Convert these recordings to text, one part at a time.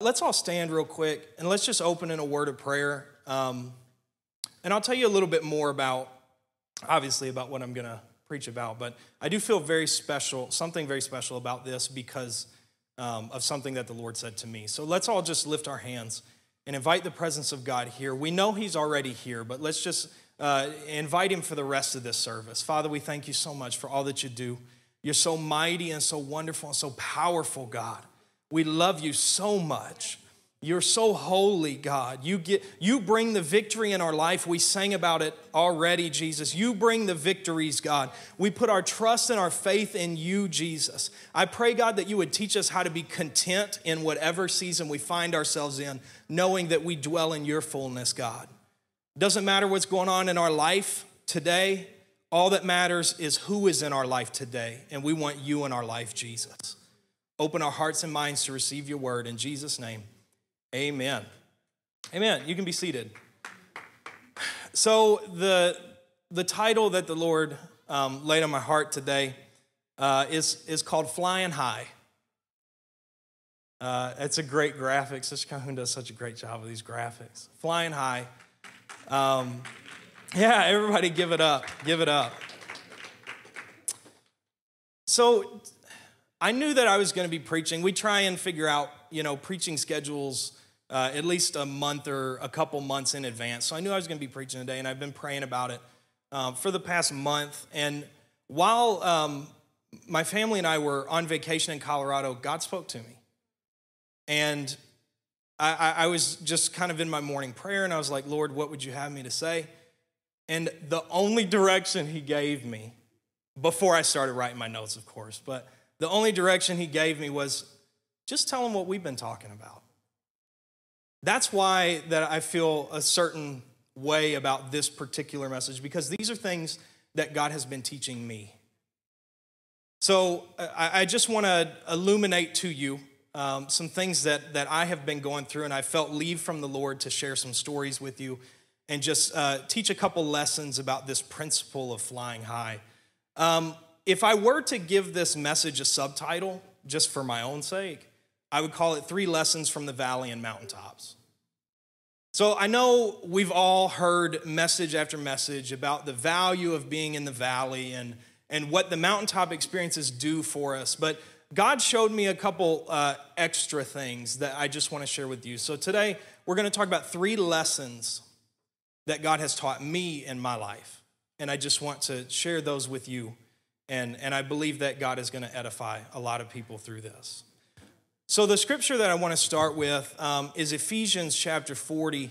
Let's all stand real quick and let's just open in a word of prayer. Um, and I'll tell you a little bit more about, obviously, about what I'm going to preach about. But I do feel very special, something very special about this because um, of something that the Lord said to me. So let's all just lift our hands and invite the presence of God here. We know He's already here, but let's just uh, invite Him for the rest of this service. Father, we thank you so much for all that you do. You're so mighty and so wonderful and so powerful, God. We love you so much. You're so holy, God. You get you bring the victory in our life. We sang about it already, Jesus. You bring the victories, God. We put our trust and our faith in you, Jesus. I pray, God, that you would teach us how to be content in whatever season we find ourselves in, knowing that we dwell in your fullness, God. Doesn't matter what's going on in our life today. All that matters is who is in our life today, and we want you in our life, Jesus. Open our hearts and minds to receive your word in Jesus' name. Amen. Amen. You can be seated. So, the, the title that the Lord um, laid on my heart today uh, is, is called Flying High. Uh, it's a great graphic. Sister Calhoun does such a great job with these graphics. Flying High. Um, yeah, everybody give it up. Give it up. So, I knew that I was going to be preaching. We try and figure out, you know, preaching schedules uh, at least a month or a couple months in advance. So I knew I was going to be preaching today, and I've been praying about it um, for the past month. And while um, my family and I were on vacation in Colorado, God spoke to me. And I, I was just kind of in my morning prayer, and I was like, Lord, what would you have me to say? And the only direction He gave me, before I started writing my notes, of course, but the only direction he gave me was just tell him what we've been talking about. That's why that I feel a certain way about this particular message because these are things that God has been teaching me. So I, just want to illuminate to you um, some things that, that I have been going through, and I felt leave from the Lord to share some stories with you and just uh, teach a couple lessons about this principle of flying high. Um, if I were to give this message a subtitle, just for my own sake, I would call it Three Lessons from the Valley and Mountaintops. So I know we've all heard message after message about the value of being in the valley and, and what the mountaintop experiences do for us, but God showed me a couple uh, extra things that I just want to share with you. So today we're going to talk about three lessons that God has taught me in my life. And I just want to share those with you and, and I believe that God is going to edify a lot of people through this. So, the scripture that I want to start with um, is Ephesians chapter 40,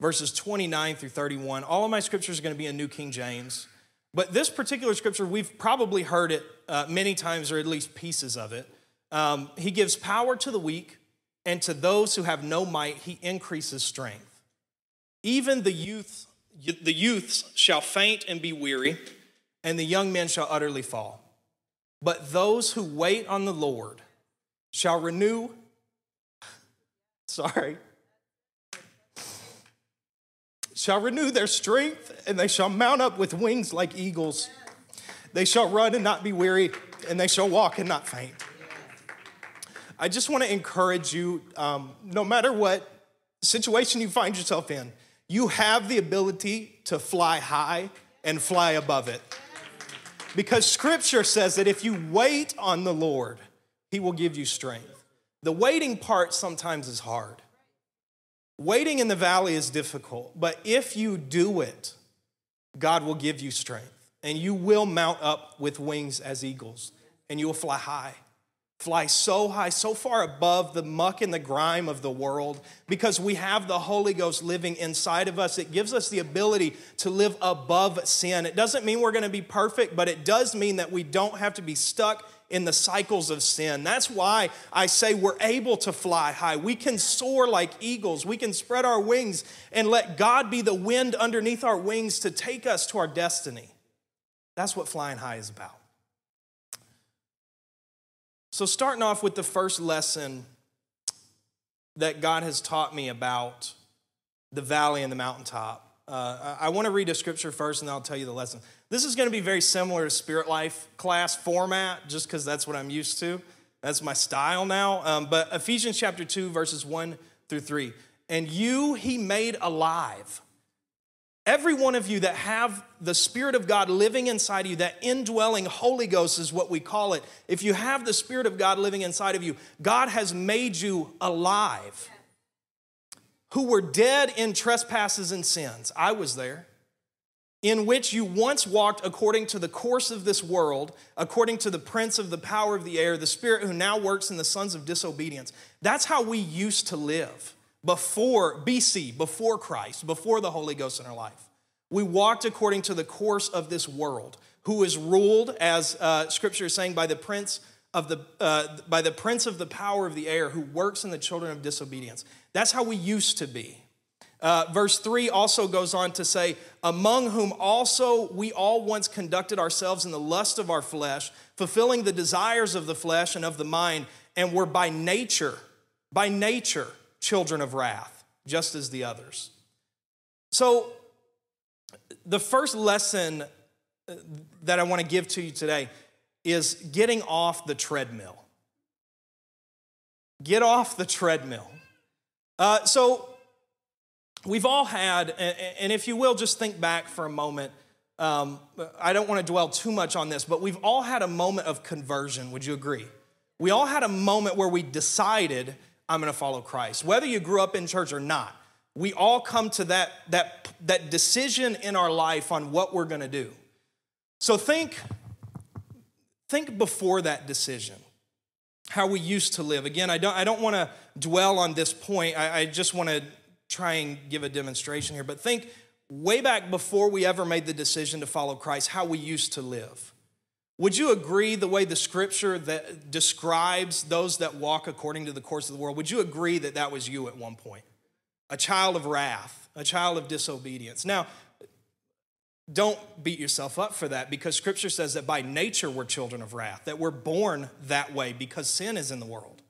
verses 29 through 31. All of my scriptures are going to be in New King James. But this particular scripture, we've probably heard it uh, many times, or at least pieces of it. Um, he gives power to the weak, and to those who have no might, he increases strength. Even the youth, the youths shall faint and be weary and the young men shall utterly fall. But those who wait on the Lord shall renew, sorry, shall renew their strength, and they shall mount up with wings like eagles. They shall run and not be weary, and they shall walk and not faint. I just want to encourage you, um, no matter what situation you find yourself in, you have the ability to fly high and fly above it. Because scripture says that if you wait on the Lord, he will give you strength. The waiting part sometimes is hard. Waiting in the valley is difficult, but if you do it, God will give you strength and you will mount up with wings as eagles and you will fly high fly so high, so far above the muck and the grime of the world because we have the Holy Ghost living inside of us. It gives us the ability to live above sin. It doesn't mean we're going to be perfect, but it does mean that we don't have to be stuck in the cycles of sin. That's why I say we're able to fly high. We can soar like eagles. We can spread our wings and let God be the wind underneath our wings to take us to our destiny. That's what flying high is about. So, starting off with the first lesson that God has taught me about the valley and the mountaintop, uh, I want to read a scripture first and I'll tell you the lesson. This is going to be very similar to Spirit Life class format, just because that's what I'm used to. That's my style now. Um, but Ephesians chapter 2, verses 1 through 3. And you he made alive. Every one of you that have the Spirit of God living inside of you, that indwelling Holy Ghost is what we call it. If you have the Spirit of God living inside of you, God has made you alive. Who were dead in trespasses and sins. I was there in which you once walked according to the course of this world, according to the prince of the power of the air, the spirit who now works in the sons of disobedience. That's how we used to live before BC, before Christ, before the Holy Ghost in our life. We walked according to the course of this world, who is ruled, as uh, Scripture is saying, by the prince of the uh, by the prince of the power of the air, who works in the children of disobedience. That's how we used to be. Uh, verse 3 also goes on to say, Among whom also we all once conducted ourselves in the lust of our flesh, fulfilling the desires of the flesh and of the mind, and were by nature, by nature, children of wrath, just as the others. So, the first lesson uh, that I want to give to you today is getting off the treadmill. Get off the treadmill. Uh, so, we've all had, and if you will, just think back for a moment. Um, I don't want to dwell too much on this, but we've all had a moment of conversion. Would you agree? We all had a moment where we decided, I'm going to follow Christ. Whether you grew up in church or not, we all come to that, that, that decision in our life on what we're going to do. So think, think before that decision, how we used to live. Again, I don't, I don't want to dwell on this point. I, I just want to try and give a demonstration here, but think way back before we ever made the decision to follow Christ, how we used to live. Would you agree the way the scripture that describes those that walk according to the course of the world? Would you agree that that was you at one point? A child of wrath, a child of disobedience. Now, don't beat yourself up for that because scripture says that by nature we're children of wrath, that we're born that way because sin is in the world.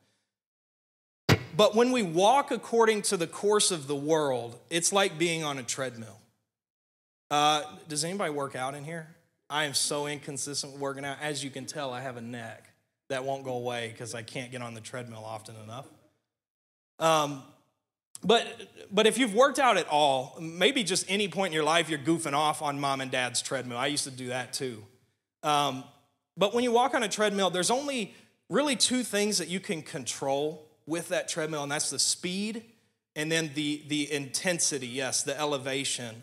But when we walk according to the course of the world, it's like being on a treadmill. Uh, does anybody work out in here? I am so inconsistent working out. As you can tell, I have a neck that won't go away because I can't get on the treadmill often enough. Um, but, but if you've worked out at all, maybe just any point in your life you're goofing off on mom and dad's treadmill. I used to do that too. Um, but when you walk on a treadmill, there's only really two things that you can control with that treadmill, and that's the speed and then the, the intensity, yes, the elevation.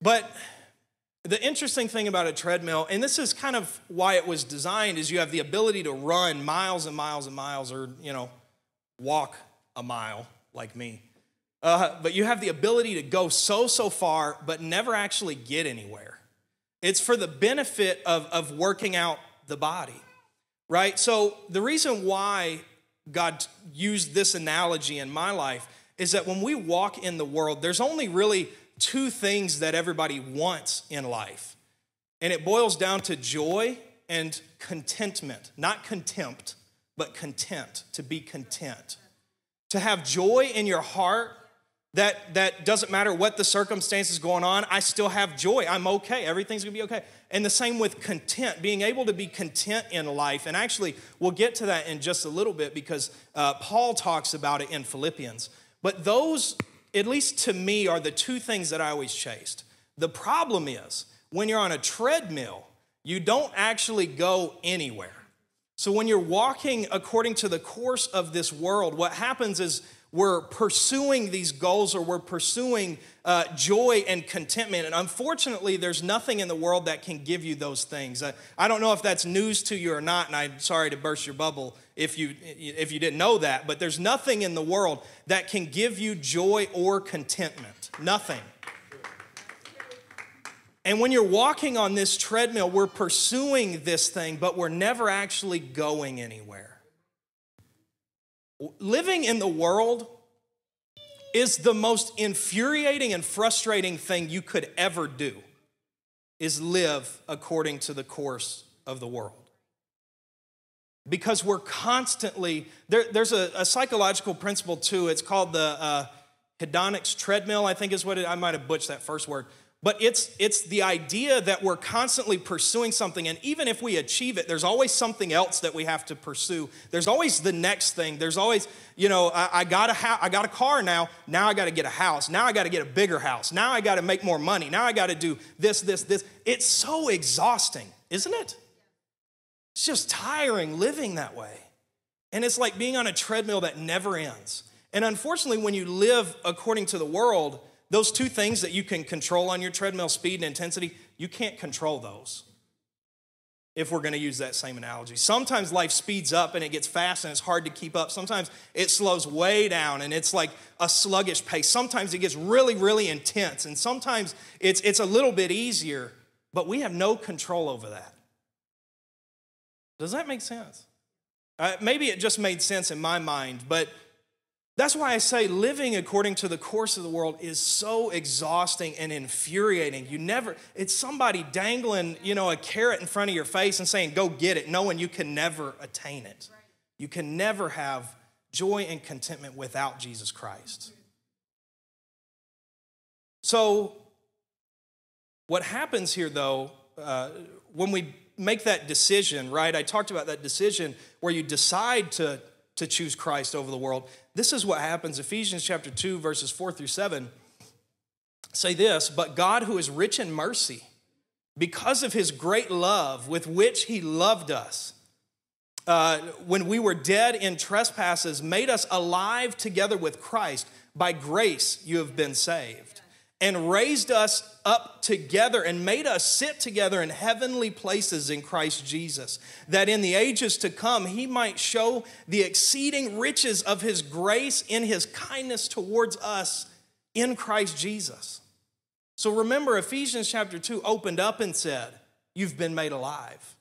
But the interesting thing about a treadmill, and this is kind of why it was designed, is you have the ability to run miles and miles and miles, or, you know, walk a mile like me. Uh, but you have the ability to go so, so far, but never actually get anywhere. It's for the benefit of, of working out the body, right? So the reason why God used this analogy in my life is that when we walk in the world, there's only really two things that everybody wants in life. And it boils down to joy and contentment, not contempt, but content, to be content. To have joy in your heart that, that doesn't matter what the circumstances going on, I still have joy. I'm okay. Everything's gonna be okay. And the same with content, being able to be content in life. And actually, we'll get to that in just a little bit because uh, Paul talks about it in Philippians. But those, at least to me, are the two things that I always chased. The problem is when you're on a treadmill, you don't actually go anywhere. So when you're walking according to the course of this world, what happens is we're pursuing these goals or we're pursuing uh, joy and contentment. And unfortunately, there's nothing in the world that can give you those things. I don't know if that's news to you or not, and I'm sorry to burst your bubble if you, if you didn't know that, but there's nothing in the world that can give you joy or contentment. Nothing. And when you're walking on this treadmill, we're pursuing this thing, but we're never actually going anywhere. Living in the world is the most infuriating and frustrating thing you could ever do is live according to the course of the world because we're constantly there, there's a, a, psychological principle too it's called the uh, hedonics treadmill i think is what it, i might have butched that first word. But it's it's the idea that we're constantly pursuing something and even if we achieve it there's always something else that we have to pursue. There's always the next thing. There's always you know i, I got a ha- i got a car now. Now i got to get a house. Now i got to get a bigger house. Now i got to make more money. Now i got to do this this this. It's so exhausting isn't it it's just tiring living that way and it's like being on a treadmill that never ends and unfortunately when you live according to the world those two things that you can control on your treadmill, speed and intensity, you can't control those if we're going to use that same analogy. Sometimes life speeds up and it gets fast and it's hard to keep up. Sometimes it slows way down and it's like a sluggish pace. Sometimes it gets really, really intense. And sometimes it's, it's a little bit easier, but we have no control over that. Does that make sense? Uh, maybe it just made sense in my mind, but that's why I say living according to the course of the world is so exhausting and infuriating. You never, it's somebody dangling, you know, a carrot in front of your face and saying, go get it, knowing you can never attain it. You can never have joy and contentment without Jesus Christ. So, what happens here, though, uh, when we make that decision, right? I talked about that decision where you decide to to choose Christ over the world. This is what happens. Ephesians chapter 2, verses 4 through 7 say this But God, who is rich in mercy, because of his great love with which he loved us, uh, when we were dead in trespasses, made us alive together with Christ. By grace you have been saved and raised us up together and made us sit together in heavenly places in Christ Jesus, that in the ages to come he might show the exceeding riches of his grace in his kindness towards us in Christ Jesus. So remember, Ephesians chapter 2 opened up and said, You've been made alive.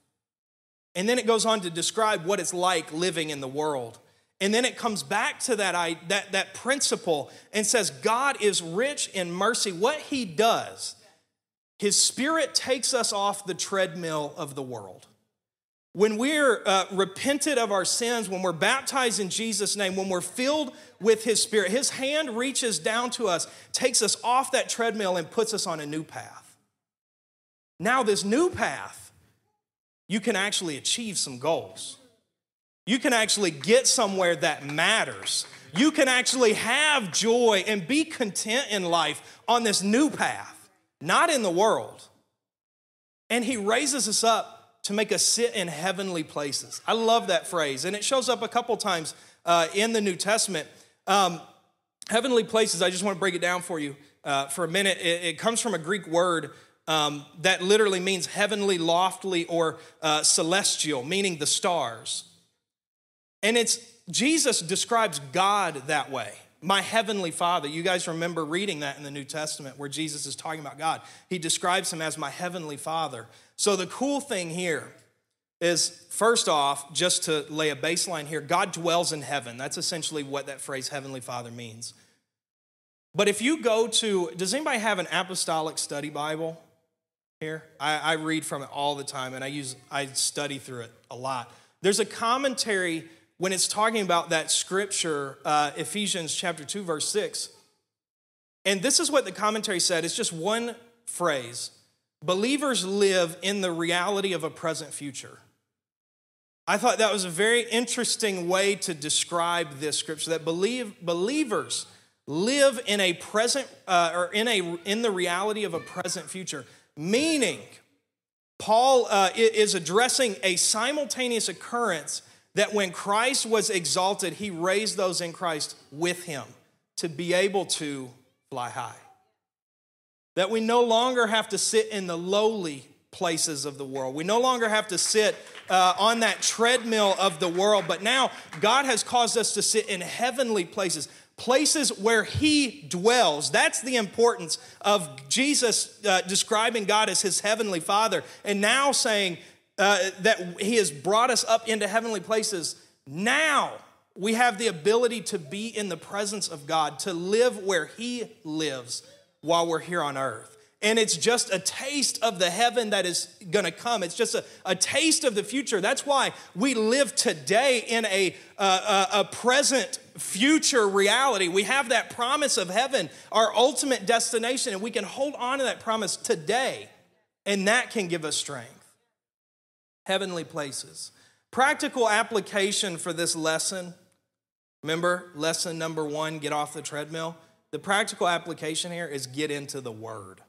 And then it goes on to describe what it's like living in the world. And then it comes back to that, that, that principle and says, God is rich in mercy. What he does, his spirit takes us off the treadmill of the world. When we're uh, repented of our sins, when we're baptized in Jesus' name, when we're filled with his spirit, his hand reaches down to us, takes us off that treadmill, and puts us on a new path. Now, this new path, you can actually achieve some goals. You can actually get somewhere that matters. You can actually have joy and be content in life on this new path, not in the world. And He raises us up to make us sit in heavenly places. I love that phrase. And it shows up a couple times uh, in the New Testament. Um, heavenly places, I just want to break it down for you uh, for a minute. It, it, comes from a Greek word um, that literally means heavenly, lofty, or uh, celestial, meaning the stars. And it's Jesus describes God that way. My heavenly Father. You guys remember reading that in the New Testament where Jesus is talking about God. He describes him as my heavenly Father. So the cool thing here is first off, just to lay a baseline here, God dwells in heaven. That's essentially what that phrase heavenly Father means. But if you go to, does anybody have an apostolic study Bible here? I, I read from it all the time and I use I study through it a lot. There's a commentary when it's talking about that scripture, uh, Ephesians chapter 2, verse 6. And this is what the commentary said it's just one phrase believers live in the reality of a present future. I thought that was a very interesting way to describe this scripture that believe, believers live in a present uh, or in a in the reality of a present future meaning paul uh, is addressing a simultaneous occurrence that when Christ was exalted, he raised those in Christ with him to be able to fly high. That we no longer have to sit in the lowly places of the world. We no longer have to sit uh, on that treadmill of the world, but now God has caused us to sit in heavenly places, places where He dwells. That's the importance of Jesus uh, describing God as His heavenly Father, and now saying, uh, that He has brought us up into heavenly places. Now we have the ability to be in the presence of God, to live where He lives while we're here on earth. And it's just a taste of the heaven that is gonna come. It's just a, a taste of the future. That's why we live today in a, uh, a, a present future reality. We have that promise of heaven, our ultimate destination, and we can hold on to that promise today, and that can give us strength. Heavenly places. Practical application for this lesson. Remember, lesson number one get off the treadmill. The practical application here is get into the Word.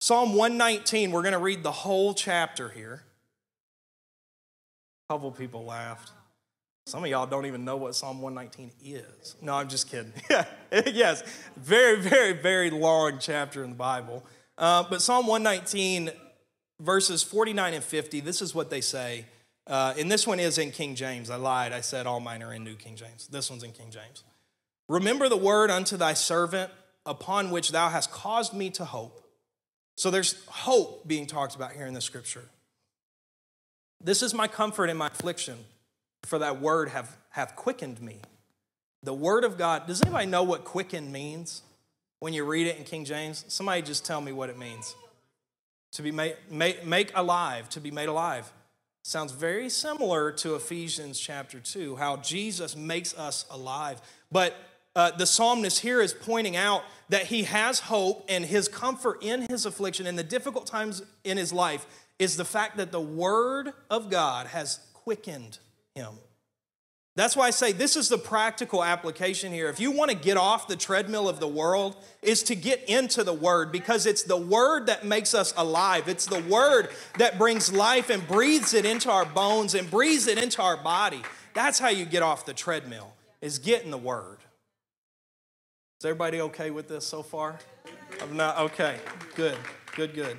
Psalm 119, we're going to read the whole chapter here. A couple people laughed. Some of y'all don't even know what Psalm 119 is. No, I'm just kidding. yes, very, very, very long chapter in the Bible. Uh, but Psalm 119, verses 49 and 50, this is what they say. Uh, and this one is in King James. I lied. I said all mine are in New King James. This one's in King James. Remember the word unto thy servant, upon which thou hast caused me to hope. So there's hope being talked about here in the scripture. This is my comfort in my affliction, for that word have, hath quickened me. The word of God, does anybody know what quicken means when you read it in King James? Somebody just tell me what it means. To be made, make, make alive, to be made alive. Sounds very similar to Ephesians chapter 2, how Jesus makes us alive. But uh, the psalmist here is pointing out that he has hope and his comfort in his affliction and the difficult times in his life is the fact that the word of God has quickened him. That's why I say this is the practical application here. If you want to get off the treadmill of the world, is to get into the word because it's the word that makes us alive. It's the word that brings life and breathes it into our bones and breathes it into our body. That's how you get off the treadmill. Is getting the word. Is everybody okay with this so far? I'm not okay. Good. Good, good.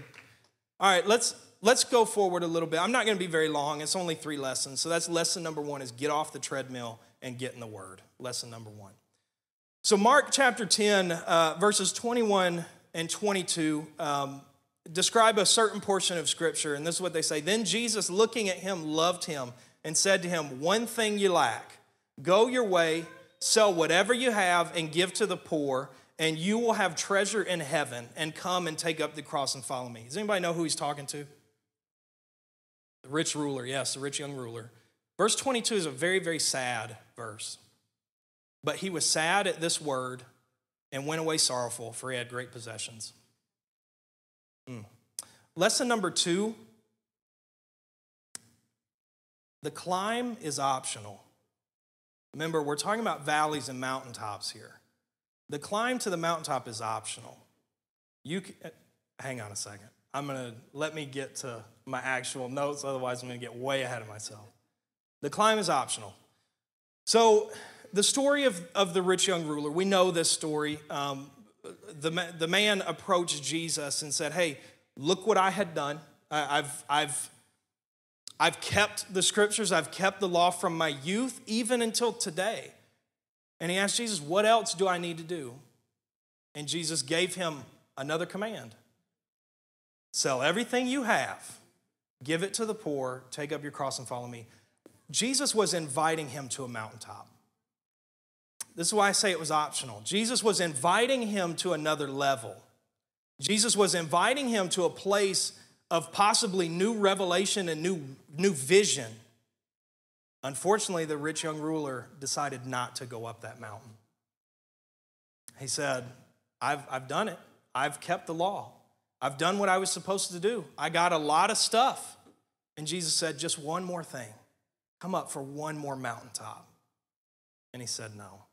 All right, let's let's go forward a little bit. I'm not going to be very long. It's only 3 lessons. So that's lesson number 1 is get off the treadmill and get in the word. Lesson number 1. So Mark chapter 10 uh, verses 21 and 22 um, describe a certain portion of scripture and this is what they say. Then Jesus looking at him loved him and said to him, "One thing you lack. Go your way Sell whatever you have and give to the poor, and you will have treasure in heaven. And come and take up the cross and follow me. Does anybody know who he's talking to? The rich ruler, yes, the rich young ruler. Verse 22 is a very, very sad verse. But he was sad at this word and went away sorrowful, for he had great possessions. Mm. Lesson number two the climb is optional. Remember, we're talking about valleys and mountaintops here. The climb to the mountaintop is optional. You can, hang on a second. I'm going to let me get to my actual notes, otherwise, I'm going to get way ahead of myself. The climb is optional. So, the story of, of the rich young ruler, we know this story. Um, the, the man approached Jesus and said, Hey, look what I had done. I, I've, I've I've kept the scriptures, I've kept the law from my youth, even until today. And he asked Jesus, What else do I need to do? And Jesus gave him another command sell everything you have, give it to the poor, take up your cross and follow me. Jesus was inviting him to a mountaintop. This is why I say it was optional. Jesus was inviting him to another level. Jesus was inviting him to a place of possibly new revelation and new, new vision. Unfortunately, the rich young ruler decided not to go up that mountain. He said, I've, I've done it. I've kept the law. I've done what I was supposed to do. I got a lot of stuff. And Jesus said, Just one more thing. Come up for one more mountaintop. And he said, No.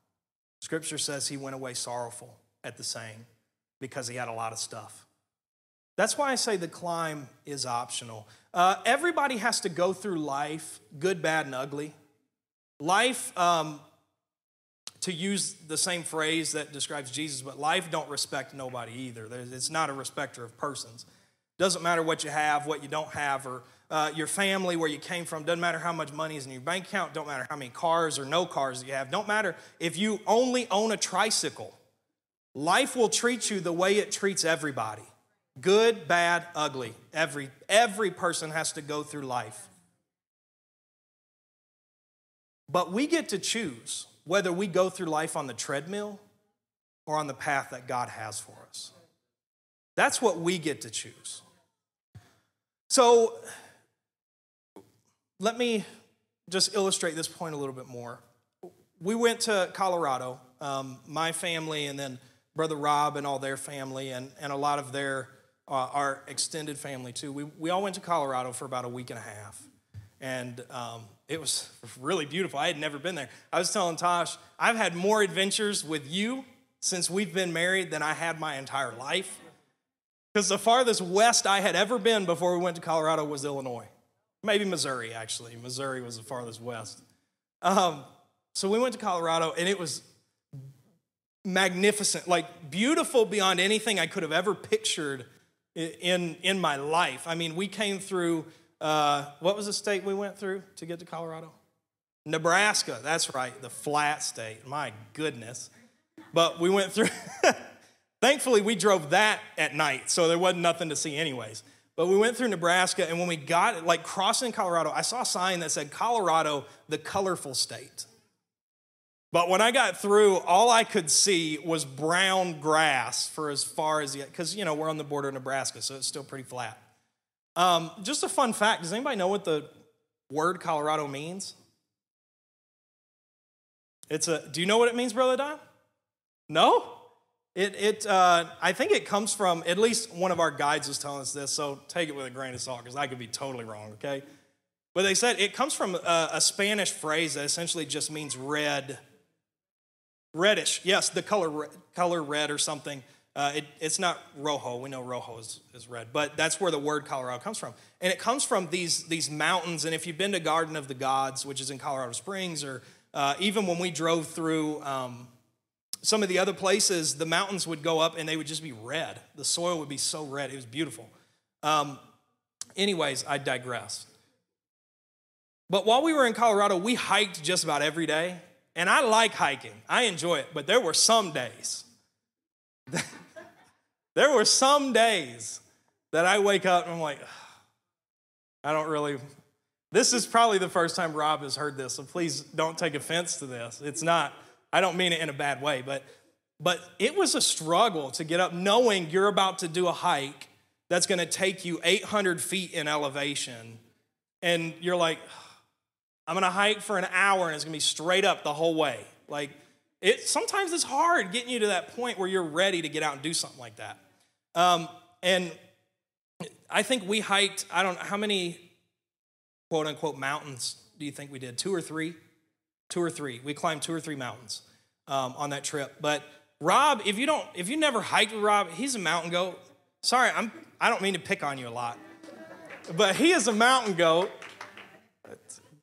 Scripture says he went away sorrowful at the saying because he had a lot of stuff. That's why I say the climb is optional. Uh, everybody has to go through life, good, bad, and ugly. Life, um, to use the same phrase that describes Jesus, but life don't respect nobody either. It's not a respecter of persons. Doesn't matter what you have, what you don't have, or uh, your family, where you came from. Doesn't matter how much money is in your bank account. Don't matter how many cars or no cars you have. Don't matter if you only own a tricycle. Life will treat you the way it treats everybody. Good, bad, ugly. Every, every person has to go through life. But we get to choose whether we go through life on the treadmill or on the path that God has for us. That's what we get to choose. So let me just illustrate this point a little bit more. we went to Colorado, um, my family, and then Brother Rob and all their family, and, and a lot of their uh, our extended family too. We, we all went to Colorado for about a week and a half. And um, it was really beautiful. I had never been there. I was telling Tosh, I've had more adventures with you since we've been married than I had my entire life. Because the farthest west I had ever been before we went to Colorado was Illinois. Maybe Missouri, actually. Missouri was the farthest west. Um, so we went to Colorado, and it was magnificent, like beautiful beyond anything I could have ever pictured in, in my life. I mean, we came through, uh, what was the state we went through to get to Colorado? Nebraska, that's right, the flat state. My goodness. But we went through, thankfully, we drove that at night, so there wasn't nothing to see, anyways. But we went through Nebraska, and when we got, like crossing Colorado, I saw a sign that said Colorado, the colorful state. But when I got through, all I could see was brown grass for as far as, because, you know, we're on the border of Nebraska, so it's still pretty flat. Um, just a fun fact does anybody know what the word Colorado means? It's a, do you know what it means, Brother Don? No? It, it uh, I think it comes from, at least one of our guides was telling us this, so take it with a grain of salt because I could be totally wrong, okay? But they said it comes from a, a Spanish phrase that essentially just means red Reddish, yes, the color, color red or something. Uh, it, it's not rojo. We know rojo is, is red, but that's where the word Colorado comes from. And it comes from these, these mountains. And if you've been to Garden of the Gods, which is in Colorado Springs, or uh, even when we drove through um, some of the other places, the mountains would go up and they would just be red. The soil would be so red. It was beautiful. Um, anyways, I digress. But while we were in Colorado, we hiked just about every day. And I like hiking, I enjoy it, but there were some days, there were some days that I wake up and I'm like, I don't really. This is probably the first time Rob has heard this, so please don't take offense to this. It's not, I don't mean it in a bad way, but but it was a struggle to get up knowing you're about to do a hike that's going to take you 800 feet in elevation and you're like I'm gonna hike for an hour and it's gonna be straight up the whole way. Like, it sometimes it's hard getting you to that point where you're ready to get out and do something like that. Um, and I think we hiked, I don't know, how many quote unquote mountains do you think we did? Two or three? Two or three. We climbed two or three mountains um, on that trip. But Rob, if you don't, if you never hiked with Rob, he's a mountain goat. Sorry, I'm, I don't mean to pick on you a lot, but he is a mountain goat.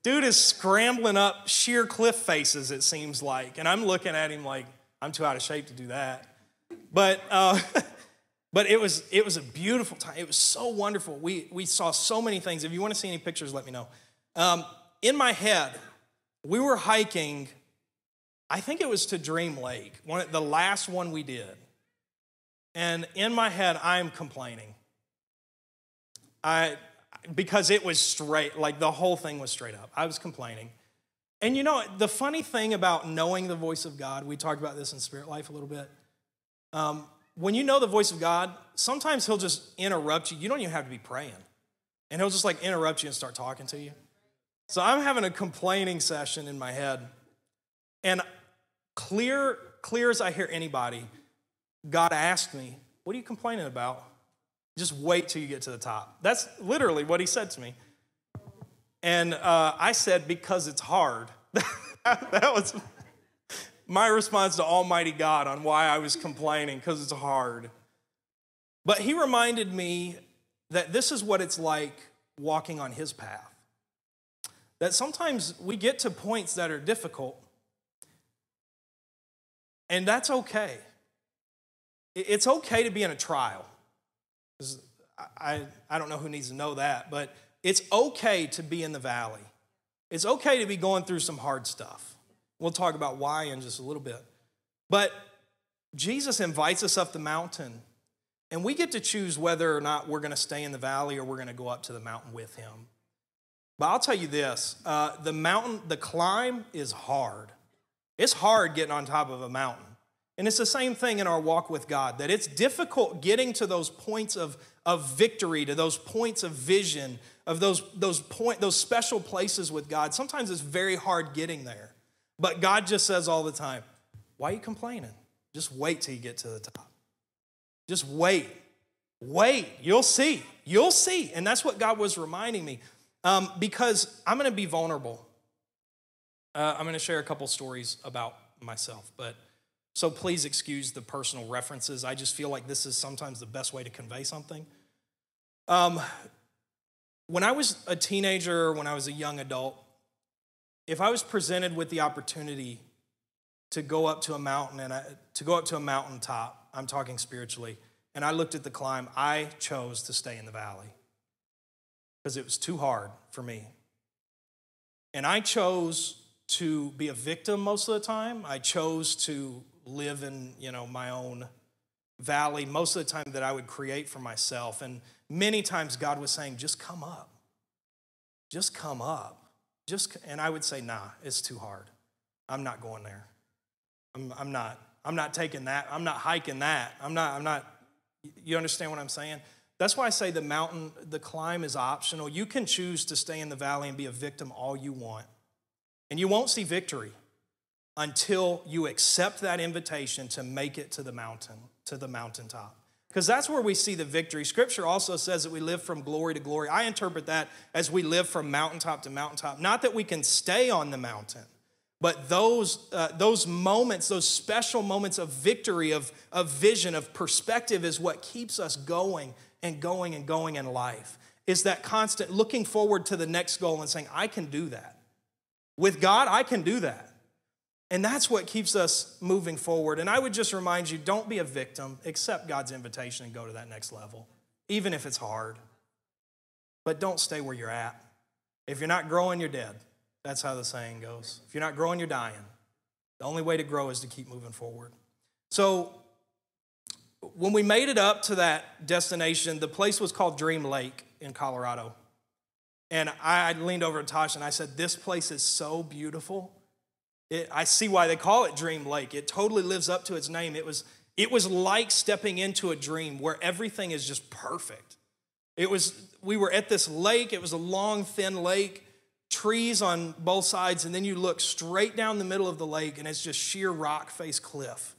Dude is scrambling up sheer cliff faces, it seems like. And I'm looking at him like, I'm too out of shape to do that. But, uh, but it, was, it was a beautiful time. It was so wonderful. We, we saw so many things. If you want to see any pictures, let me know. Um, in my head, we were hiking, I think it was to Dream Lake, one, the last one we did. And in my head, I'm complaining. I, because it was straight, like the whole thing was straight up. I was complaining. And you know, the funny thing about knowing the voice of God, we talked about this in Spirit Life a little bit. Um, when you know the voice of God, sometimes He'll just interrupt you. You don't even have to be praying. And He'll just like interrupt you and start talking to you. So I'm having a complaining session in my head. And clear, clear as I hear anybody, God asked me, What are you complaining about? Just wait till you get to the top. That's literally what he said to me. And uh, I said, because it's hard. that was my response to Almighty God on why I was complaining, because it's hard. But he reminded me that this is what it's like walking on his path. That sometimes we get to points that are difficult, and that's okay. It's okay to be in a trial. I, I don't know who needs to know that, but it's okay to be in the valley. It's okay to be going through some hard stuff. We'll talk about why in just a little bit. But Jesus invites us up the mountain, and we get to choose whether or not we're going to stay in the valley or we're going to go up to the mountain with him. But I'll tell you this uh, the mountain, the climb is hard. It's hard getting on top of a mountain. And it's the same thing in our walk with God, that it's difficult getting to those points of, of victory, to those points of vision, of those, those, point, those special places with God. Sometimes it's very hard getting there. But God just says all the time, why are you complaining? Just wait till you get to the top. Just wait. Wait. You'll see. You'll see. And that's what God was reminding me. Um, because I'm going to be vulnerable. Uh, I'm going to share a couple stories about myself, but so please excuse the personal references. I just feel like this is sometimes the best way to convey something. Um, when I was a teenager, when I was a young adult, if I was presented with the opportunity to go up to a mountain and I, to go up to a mountaintop, I'm talking spiritually, and I looked at the climb, I chose to stay in the valley because it was too hard for me. And I chose to be a victim most of the time. I chose to live in, you know, my own valley most of the time that I would create for myself. And many times God was saying, just come up. Just come up. Just and I would say, nah, it's too hard. I'm not going there. I'm, I'm not, I'm not taking that. I'm not hiking that. I'm not, I'm not, you understand what I'm saying? That's why I say the mountain, the climb is optional. You can choose to stay in the valley and be a victim all you want. And you won't see victory until you accept that invitation to make it to the mountain, to the mountaintop. Because that's where we see the victory. Scripture also says that we live from glory to glory. I interpret that as we live from mountaintop to mountaintop. Not that we can stay on the mountain, but those, uh, those moments, those special moments of victory, of, of vision, of perspective, is what keeps us going and going and going in life. Is that constant looking forward to the next goal and saying, I can do that. With God, I can do that. And that's what keeps us moving forward. And I would just remind you don't be a victim, accept God's invitation and go to that next level, even if it's hard. But don't stay where you're at. If you're not growing, you're dead. That's how the saying goes. If you're not growing, you're dying. The only way to grow is to keep moving forward. So, when we made it up to that destination, the place was called Dream Lake in Colorado. And I leaned over to Tosh and I said, This place is so beautiful. It, I see why they call it Dream Lake. It totally lives up to its name. It was, it was like stepping into a dream where everything is just perfect. It was, we were at this lake, it was a long, thin lake, trees on both sides, and then you look straight down the middle of the lake, and it's just sheer rock face cliff.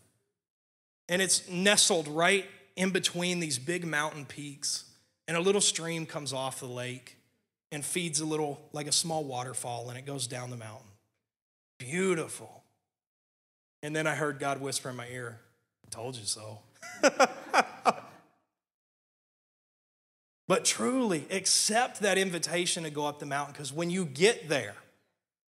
And it's nestled right in between these big mountain peaks. And a little stream comes off the lake and feeds a little, like a small waterfall, and it goes down the mountain. Beautiful. And then I heard God whisper in my ear, Told you so. but truly, accept that invitation to go up the mountain because when you get there,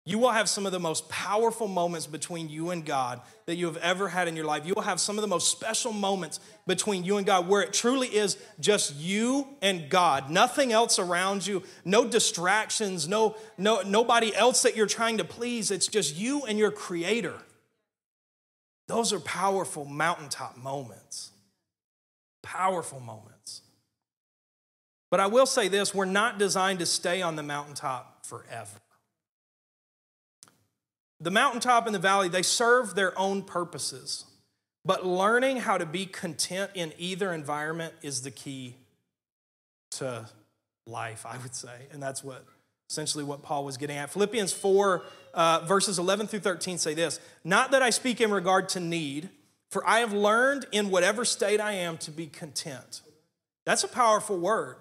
you will have some of the most powerful moments between you and God that you have ever had in your life. You will have some of the most special moments between you and God where it truly is just you and God. Nothing else around you, no distractions, no, no nobody else that you're trying to please. It's just you and your creator. Those are powerful mountaintop moments. Powerful moments. But I will say this we're not designed to stay on the mountaintop forever. The mountaintop and the valley, they serve their own purposes. But learning how to be content in either environment is the key to life, I would say. And that's what essentially what Paul was getting at. Philippians 4, uh, verses 11 through 13 say this Not that I speak in regard to need, for I have learned in whatever state I am to be content. That's a powerful word.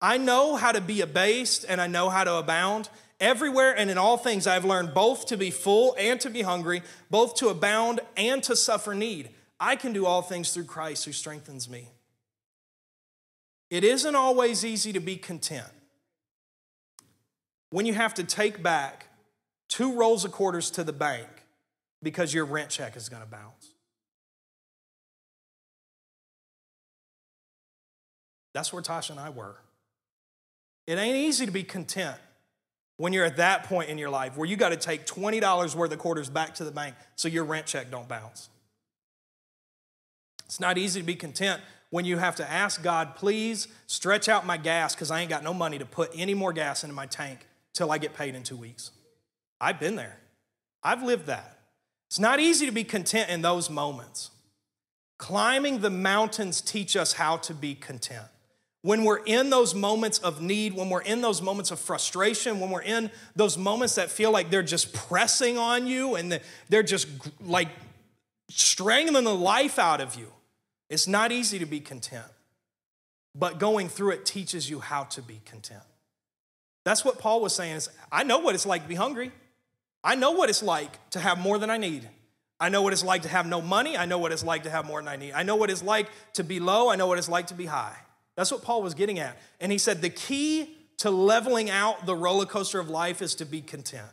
I know how to be abased and I know how to abound. Everywhere and in all things I have learned both to be full and to be hungry, both to abound and to suffer need. I can do all things through Christ who strengthens me. It isn't always easy to be content when you have to take back two rolls of quarters to the bank because your rent check is going to bounce. That's where Tasha and I were. It ain't easy to be content when you're at that point in your life where you got to take $20 worth of quarters back to the bank so your rent check don't bounce. It's not easy to be content when you have to ask God, please stretch out my gas because I ain't got no money to put any more gas into my tank till I get paid in two weeks. I've been there. I've lived that. It's not easy to be content in those moments. Climbing the mountains teach us how to be content. When we're in those moments of need, when we're in those moments of frustration, when we're in those moments that feel like they're just pressing on you and they're just like strangling the life out of you, it's not easy to be content. But going through it teaches you how to be content. That's what Paul was saying is I know what it's like to be hungry. I know what it's like to have more than I need. I know what it's like to have no money. I know what it's like to have more than I need. I know what it's like to be low. I know what it's like to be high. That's what Paul was getting at. And he said the key to leveling out the roller coaster of life is to be content.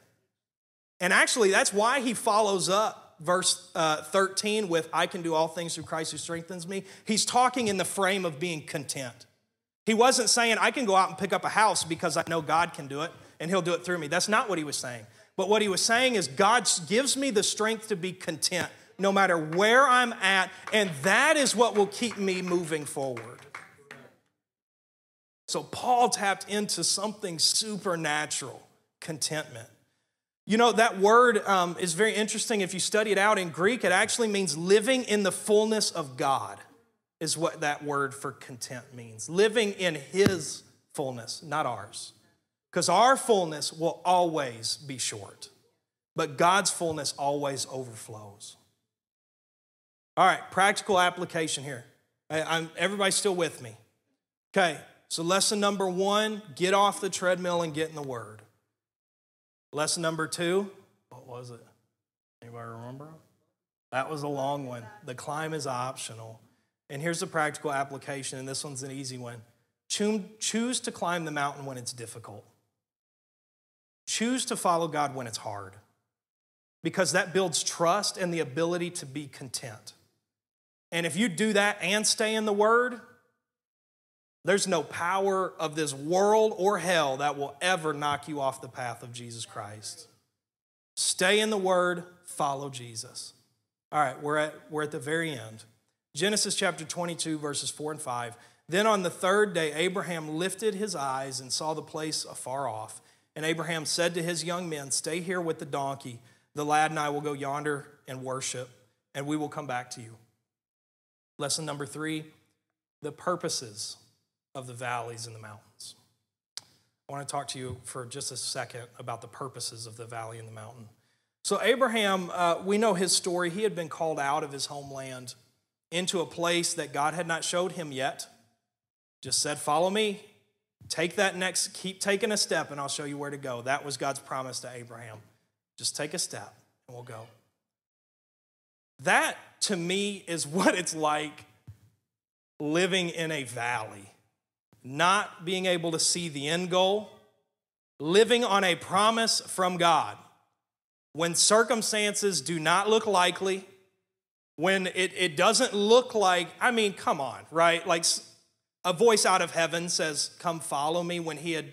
And actually, that's why he follows up verse uh, 13 with, I can do all things through Christ who strengthens me. He's talking in the frame of being content. He wasn't saying, I can go out and pick up a house because I know God can do it and he'll do it through me. That's not what he was saying. But what he was saying is, God gives me the strength to be content no matter where I'm at, and that is what will keep me moving forward. So Paul tapped into something supernatural contentment. You know, that word um, is very interesting. If you study it out in Greek, it actually means living in the fullness of God, is what that word for content means. Living in His fullness, not ours. Because our fullness will always be short, but God's fullness always overflows. All right, practical application here. I, everybody's still with me. Okay, so, lesson number one get off the treadmill and get in the Word. Lesson number two, what was it? Anybody remember? That was a long one. The climb is optional. And here's the practical application, and this one's an easy one. Choose to climb the mountain when it's difficult. Choose to follow God when it's hard, because that builds trust and the ability to be content. And if you do that and stay in the Word, there's no power of this world or hell that will ever knock you off the path of Jesus Christ. Stay in the Word, follow Jesus. All right, we're at, we're at the very end. Genesis chapter 22, verses 4 and 5. Then on the third day, Abraham lifted his eyes and saw the place afar off. And Abraham said to his young men, Stay here with the donkey. The lad and I will go yonder and worship, and we will come back to you. Lesson number three the purposes of the valleys and the mountains. I want to talk to you for just a second about the purposes of the valley and the mountain. So, Abraham, uh, we know his story. He had been called out of his homeland into a place that God had not showed him yet. Just said, Follow me. Take that next, keep taking a step, and I'll show you where to go. That was God's promise to Abraham. Just take a step, and we'll go. That, to me, is what it's like living in a valley not being able to see the end goal, living on a promise from God. When circumstances do not look likely, when it, it doesn't look like, I mean, come on, right? Like a voice out of heaven says, Come follow me, when he had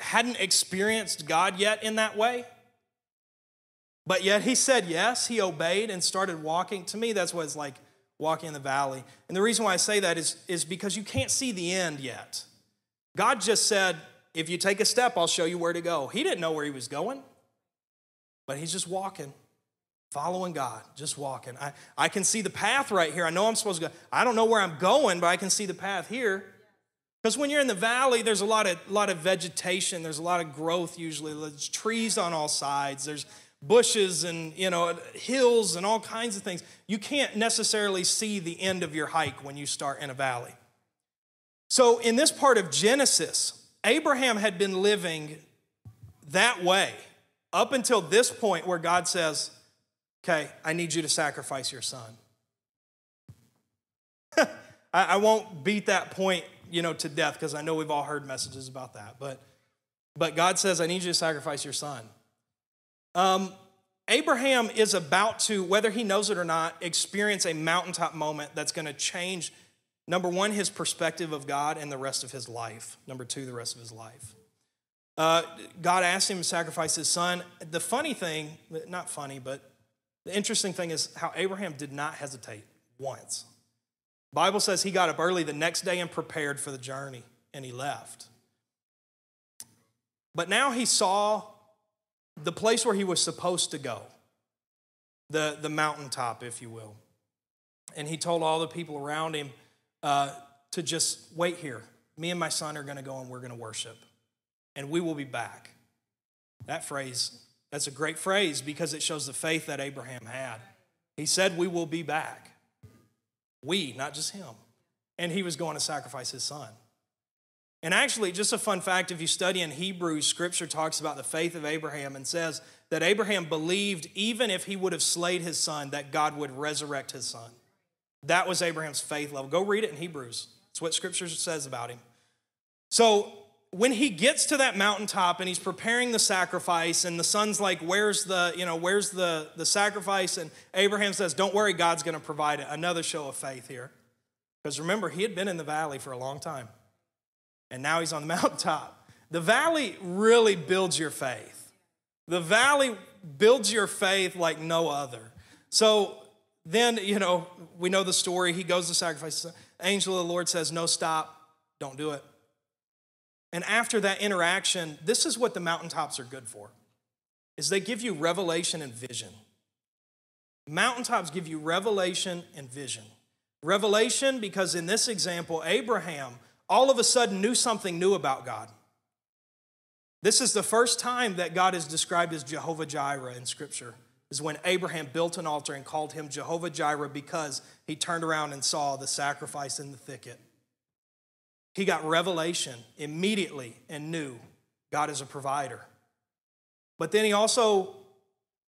hadn't experienced God yet in that way. But yet he said yes, he obeyed and started walking. To me, that's what it's like walking in the valley. And the reason why I say that is, is because you can't see the end yet. God just said, if you take a step, I'll show you where to go. He didn't know where he was going, but he's just walking, following God, just walking. I, I can see the path right here. I know I'm supposed to go. I don't know where I'm going, but I can see the path here. Because when you're in the valley, there's a lot of, lot of vegetation, there's a lot of growth usually. There's trees on all sides, there's bushes and you know hills and all kinds of things you can't necessarily see the end of your hike when you start in a valley. So in this part of genesis abraham had been living that way up until this point where god says okay i need you to sacrifice your son. I, won't beat that point you know to death because i know we've all heard messages about that but but god says i need you to sacrifice your son um, Abraham is about to, whether he knows it or not, experience a mountaintop moment that's going to change, number one, his perspective of God and the rest of his life. Number two, the rest of his life. Uh, God asked him to sacrifice his son. The funny thing, not funny, but the interesting thing is how Abraham did not hesitate once. Bible says he got up early the next day and prepared for the journey, and he left. But now he saw the place where he was supposed to go, the, the mountaintop, if you will. And he told all the people around him, uh, to just wait here. Me and my son are going to go and we're going to worship, and we will be back. That phrase, that's a great phrase because it shows the faith that Abraham had. He said, We will be back. We, not just him. And he was going to sacrifice his son. And actually, just a fun fact if you study in Hebrews, scripture talks about the faith of Abraham and says that Abraham believed even if he would have slayed his son, that God would resurrect his son. That was Abraham's faith level. Go read it in Hebrews. It's what scripture says about him. So when he gets to that mountaintop and he's preparing the sacrifice and the son's like where's the you know where's the the sacrifice and abraham says don't worry god's going to provide it another show of faith here because remember he had been in the valley for a long time and now he's on the mountaintop the valley really builds your faith the valley builds your faith like no other so then, you know, we know the story. He goes to sacrifice. Angel of the Lord says, No, stop, don't do it. And after that interaction, this is what the mountaintops are good for. Is they give you revelation and vision. Mountaintops give you revelation and vision. Revelation, because in this example, Abraham all of a sudden knew something new about God. This is the first time that God is described as Jehovah Jireh in Scripture is when Abraham built an altar and called him Jehovah Jireh because he turned around and saw the sacrifice in the thicket. He got revelation immediately and knew God is a provider. But then he also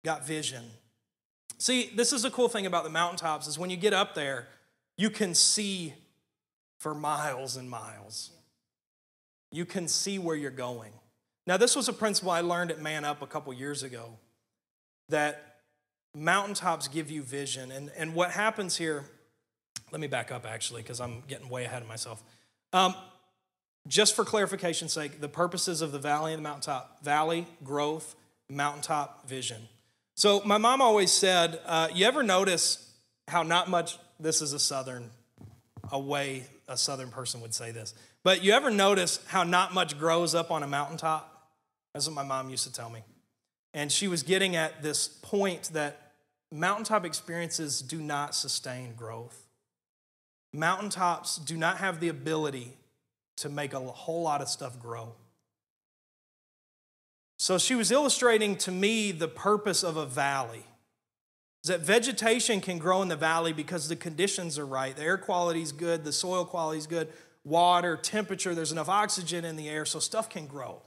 got vision. See, this is a cool thing about the mountaintops is when you get up there, you can see for miles and miles. You can see where you're going. Now, this was a principle I learned at Man Up a couple years ago that mountaintops give you vision. And, and what happens here, let me back up actually, because I'm getting way ahead of myself. Um, just for clarification's sake, the purposes of the valley and the mountaintop valley, growth, mountaintop, vision. So, my mom always said, uh, You ever notice how not much, this is a southern, a way a southern person would say this, but you ever notice how not much grows up on a mountaintop? That's what my mom used to tell me. And she was getting at this point that mountaintop experiences do not sustain growth. Mountaintops do not have the ability to make a whole lot of stuff grow. So she was illustrating to me the purpose of a valley. Is that vegetation can grow in the valley because the conditions are right. The air quality is good, the soil quality is good, water, temperature, there's enough oxygen in the air, so stuff can grow.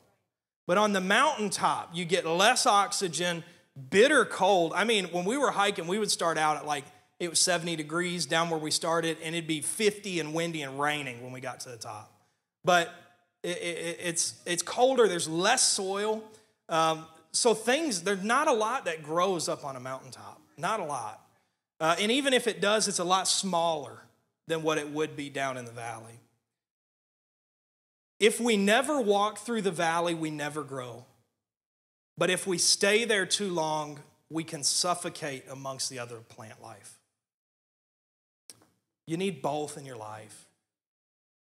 But on the mountaintop, you get less oxygen, bitter cold. I mean, when we were hiking, we would start out at like it was 70 degrees down where we started, and it'd be 50 and windy and raining when we got to the top. But it, it, it's, it's colder, there's less soil. Um, so things, there's not a lot that grows up on a mountaintop, not a lot. Uh, and even if it does, it's a lot smaller than what it would be down in the valley. If we never walk through the valley, we never grow. But if we stay there too long, we can suffocate amongst the other plant life. You need both in your life.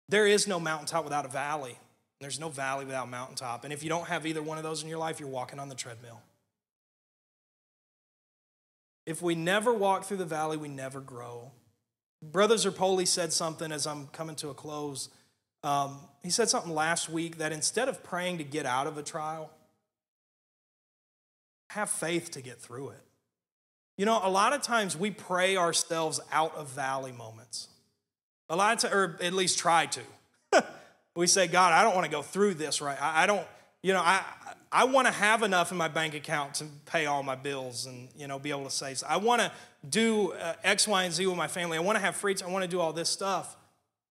There is no mountaintop without a valley. There's no valley without mountaintop. And if you don't have either one of those in your life, you're walking on the treadmill. If we never walk through the valley, we never grow. Brother Zerpoli said something as I'm coming to a close. Um, he said something last week that instead of praying to get out of a trial, have faith to get through it. You know, a lot of times we pray ourselves out of valley moments. A lot of times, or at least try to. we say, God, I don't want to go through this right. I, I don't, you know, I, I want to have enough in my bank account to pay all my bills and, you know, be able to save. I want to do uh, X, Y, and Z with my family. I want to have free. I want to do all this stuff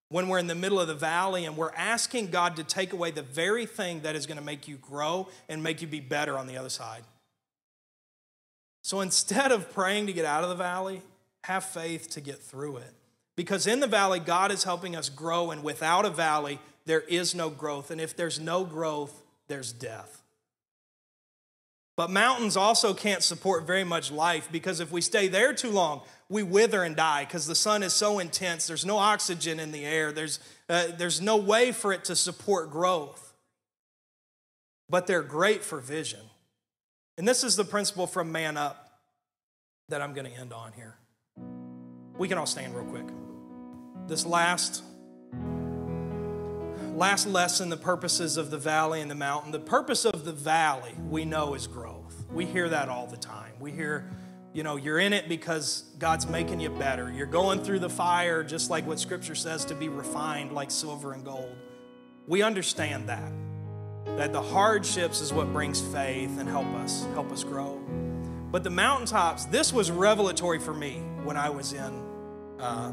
when we're in the middle of the valley and we're asking God to take away the very thing that is going to make you grow and make you be better on the other side. So instead of praying to get out of the valley, have faith to get through it. Because in the valley, God is helping us grow, and without a valley, there is no growth. And if there's no growth, there's death. But mountains also can't support very much life because if we stay there too long, we wither and die because the sun is so intense. There's no oxygen in the air, there's, uh, there's no way for it to support growth. But they're great for vision. And this is the principle from Man Up that I'm going to end on here. We can all stand real quick. This last last lesson the purposes of the valley and the mountain. The purpose of the valley we know is growth. We hear that all the time. We hear, you know, you're in it because God's making you better. You're going through the fire, just like what Scripture says, to be refined like silver and gold. We understand that. That the hardships is what brings faith and help us, help us grow. But the mountaintops, this was revelatory for me when I was in uh,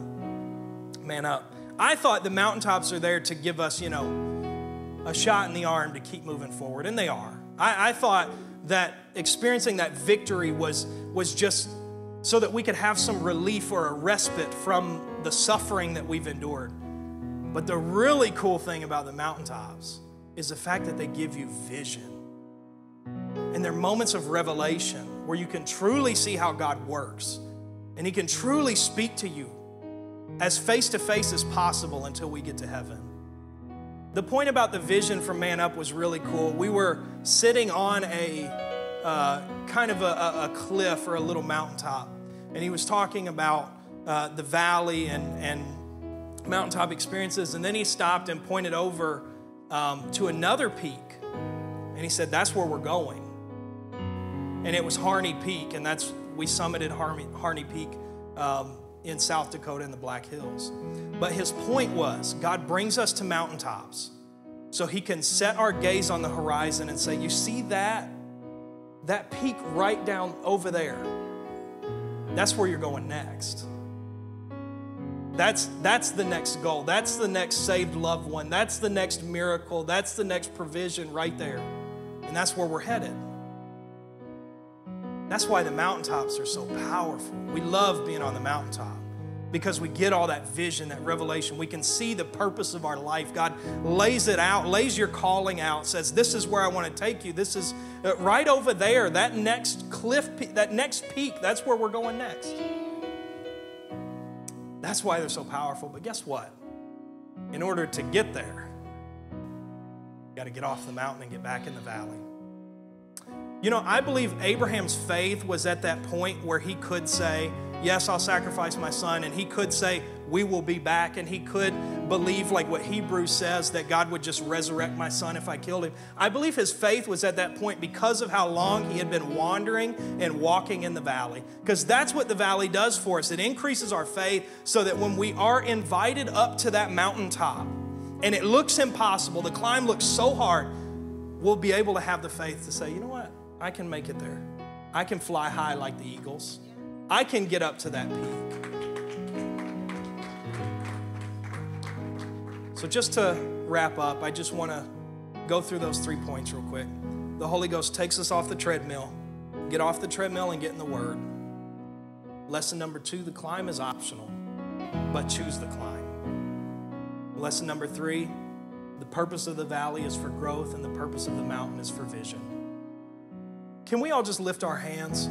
Man Up. I thought the mountaintops are there to give us, you know, a shot in the arm to keep moving forward, and they are. I, I thought that experiencing that victory was, was just so that we could have some relief or a respite from the suffering that we've endured. But the really cool thing about the mountaintops is the fact that they give you vision. And they're moments of revelation where you can truly see how God works. And He can truly speak to you as face to face as possible until we get to heaven. The point about the vision from Man Up was really cool. We were sitting on a uh, kind of a, a, cliff or a little mountaintop, and he was talking about uh, the valley and, and mountaintop experiences. And then he stopped and pointed over um, to another peak, and he said, That's where we're going. And it was Harney Peak, and that's we summited Harney, Harney Peak um, in South Dakota in the Black Hills. But his point was God brings us to mountaintops so he can set our gaze on the horizon and say, You see that? That peak right down over there. That's where you're going next. That's, that's the next goal. That's the next saved loved one. That's the next miracle. That's the next provision right there. And that's where we're headed. That's why the mountaintops are so powerful. We love being on the mountaintop because we get all that vision, that revelation. We can see the purpose of our life. God lays it out, lays your calling out, says, This is where I want to take you. This is uh, right over there, that next cliff, that next peak, that's where we're going next. That's why they're so powerful. But guess what? In order to get there, you got to get off the mountain and get back in the valley. You know, I believe Abraham's faith was at that point where he could say, Yes, I'll sacrifice my son. And he could say, We will be back. And he could believe, like what Hebrews says, that God would just resurrect my son if I killed him. I believe his faith was at that point because of how long he had been wandering and walking in the valley. Because that's what the valley does for us. It increases our faith so that when we are invited up to that mountaintop and it looks impossible, the climb looks so hard, we'll be able to have the faith to say, You know what? I can make it there. I can fly high like the eagles. I can get up to that peak. So, just to wrap up, I just want to go through those three points real quick. The Holy Ghost takes us off the treadmill. Get off the treadmill and get in the Word. Lesson number two the climb is optional, but choose the climb. Lesson number three the purpose of the valley is for growth, and the purpose of the mountain is for vision. Can we all just lift our hands?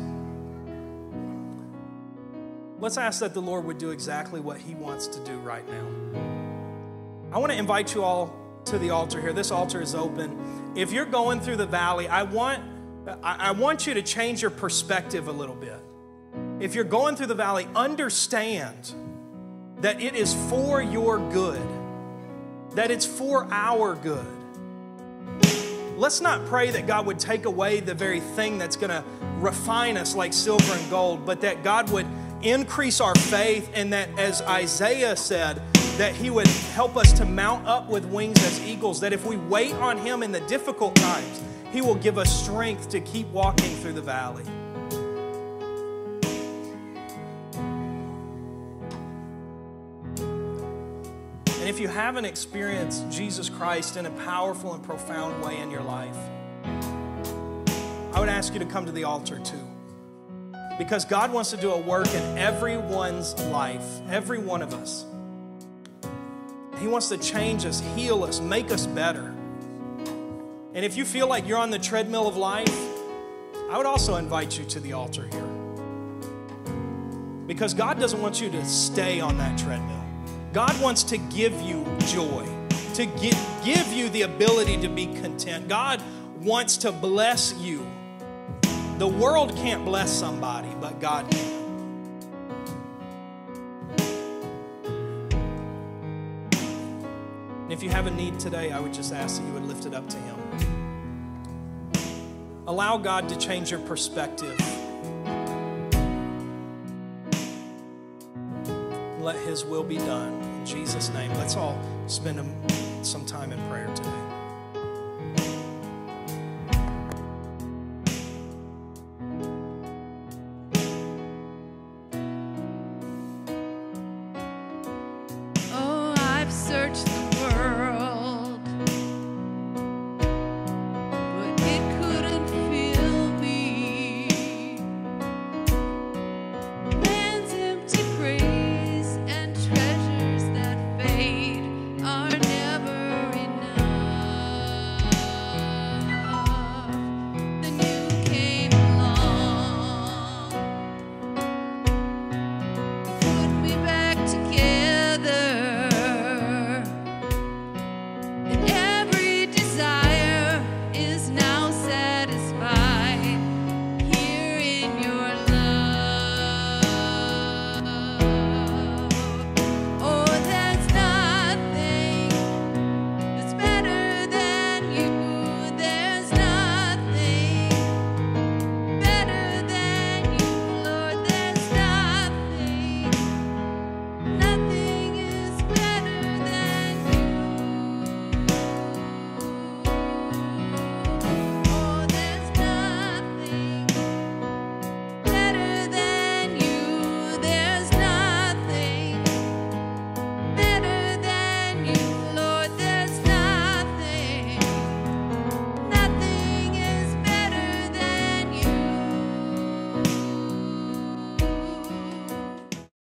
Let's ask that the Lord would do exactly what He wants to do right now. I want to invite you all to the altar here. This altar is open. If you're going through the valley, I want, I want you to change your perspective a little bit. If you're going through the valley, understand that it is for your good, that it's for our good let's not pray that God would take away the very thing that's going to refine us like silver and gold, but that God would increase our faith and that, as Isaiah said, that He would help us to mount up with wings as eagles, that if we wait on Him in the difficult times, He will give us strength to keep walking through the valley. If you haven't experienced Jesus Christ in a powerful and profound way in your life, I would ask you to come to the altar too. Because God wants to do a work in everyone's life, every one of us. He wants to change us, heal us, make us better. And if you feel like you're on the treadmill of life, I would also invite you to the altar here. Because God doesn't want you to stay on that treadmill. God wants to give you joy, to give, you the ability to be content. God wants to bless you. The world can't bless somebody, but God can. And if you have a need today, I would just ask that you would lift it up to Him. Allow God to change your perspective. Let His will be done. In Jesus' name. Let's all spend some time in prayer today.